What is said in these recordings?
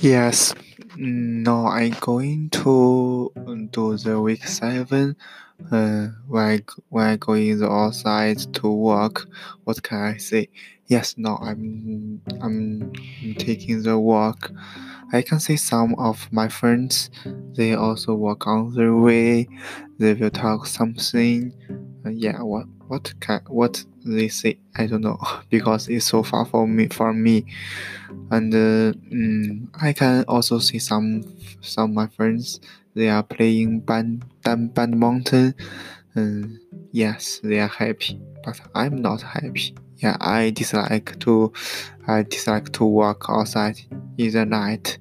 Yes, no, I'm going to do the week seven. Uh, when I, when I go in the outside to work, what can I say? Yes, no, I'm I'm taking the walk. I can see some of my friends. They also walk on their way. They will talk something. Uh, yeah, what what can what they say? I don't know because it's so far from me from me and mm, I can also see some some my friends they are playing band band mountain. and yes they are happy but I'm not happy yeah I dislike to I dislike to walk outside in the night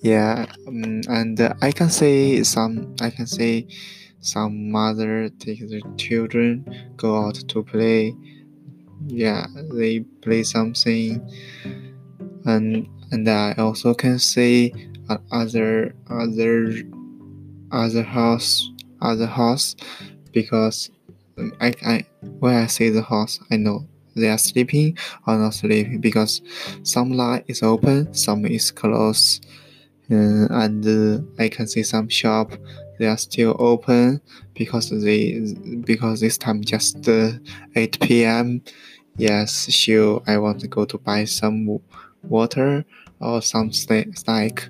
yeah um, and uh, I can say some I can say some mother take their children go out to play. Yeah they play something. And and I also can say uh, other other other house other house because I, I when I see the house I know they are sleeping or not sleeping because some light is open some is closed uh, and I can see some shop they are still open because they because this time just uh, 8 p.m. Yes, sure. I want to go to buy some water or some sna- snack.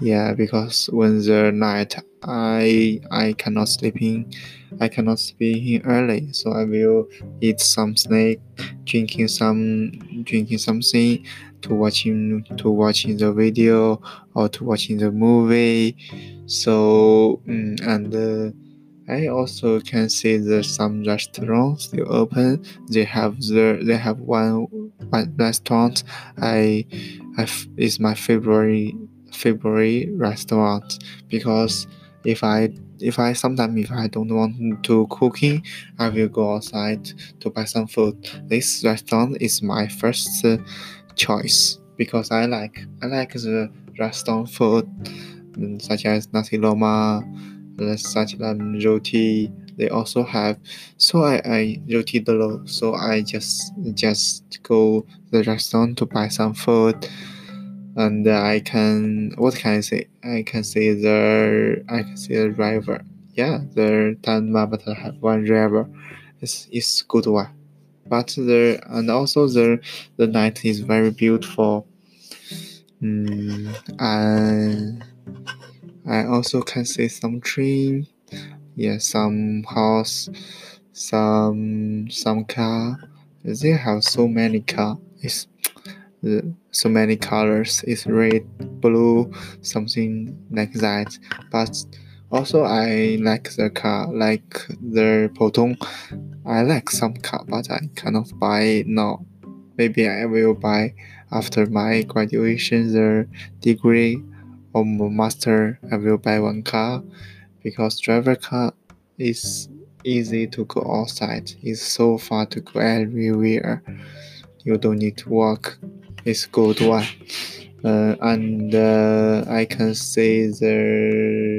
Yeah, because when the night I I cannot sleeping, I cannot sleep early, so I will eat some snack, drinking some drinking something, to watching to watching the video or to watching the movie. So mm, and. Uh, I also can see that some restaurants still open. They have the they have one one restaurant. I, I is my favorite favorite restaurant because if I if I sometimes if I don't want to cooking, I will go outside to buy some food. This restaurant is my first uh, choice because I like I like the restaurant food such as nasi lemak such as roti they also have. So I, I roti dolo so I just just go the restaurant to buy some food and I can what can I say? I can say the I can see the river. Yeah the Tanmabata have one river. It's, it's good one but the and also the the night is very beautiful mm, and I also can see some tree, yeah, some house, some some car. They have so many car. It's so many colors. It's red, blue, something like that. But also I like the car, like the Proton. I like some car, but I cannot buy it now. Maybe I will buy after my graduation the degree or master. I will buy one car because driver car is easy to go outside. It's so far to go everywhere. You don't need to walk. It's good one. Uh, and uh, I can say the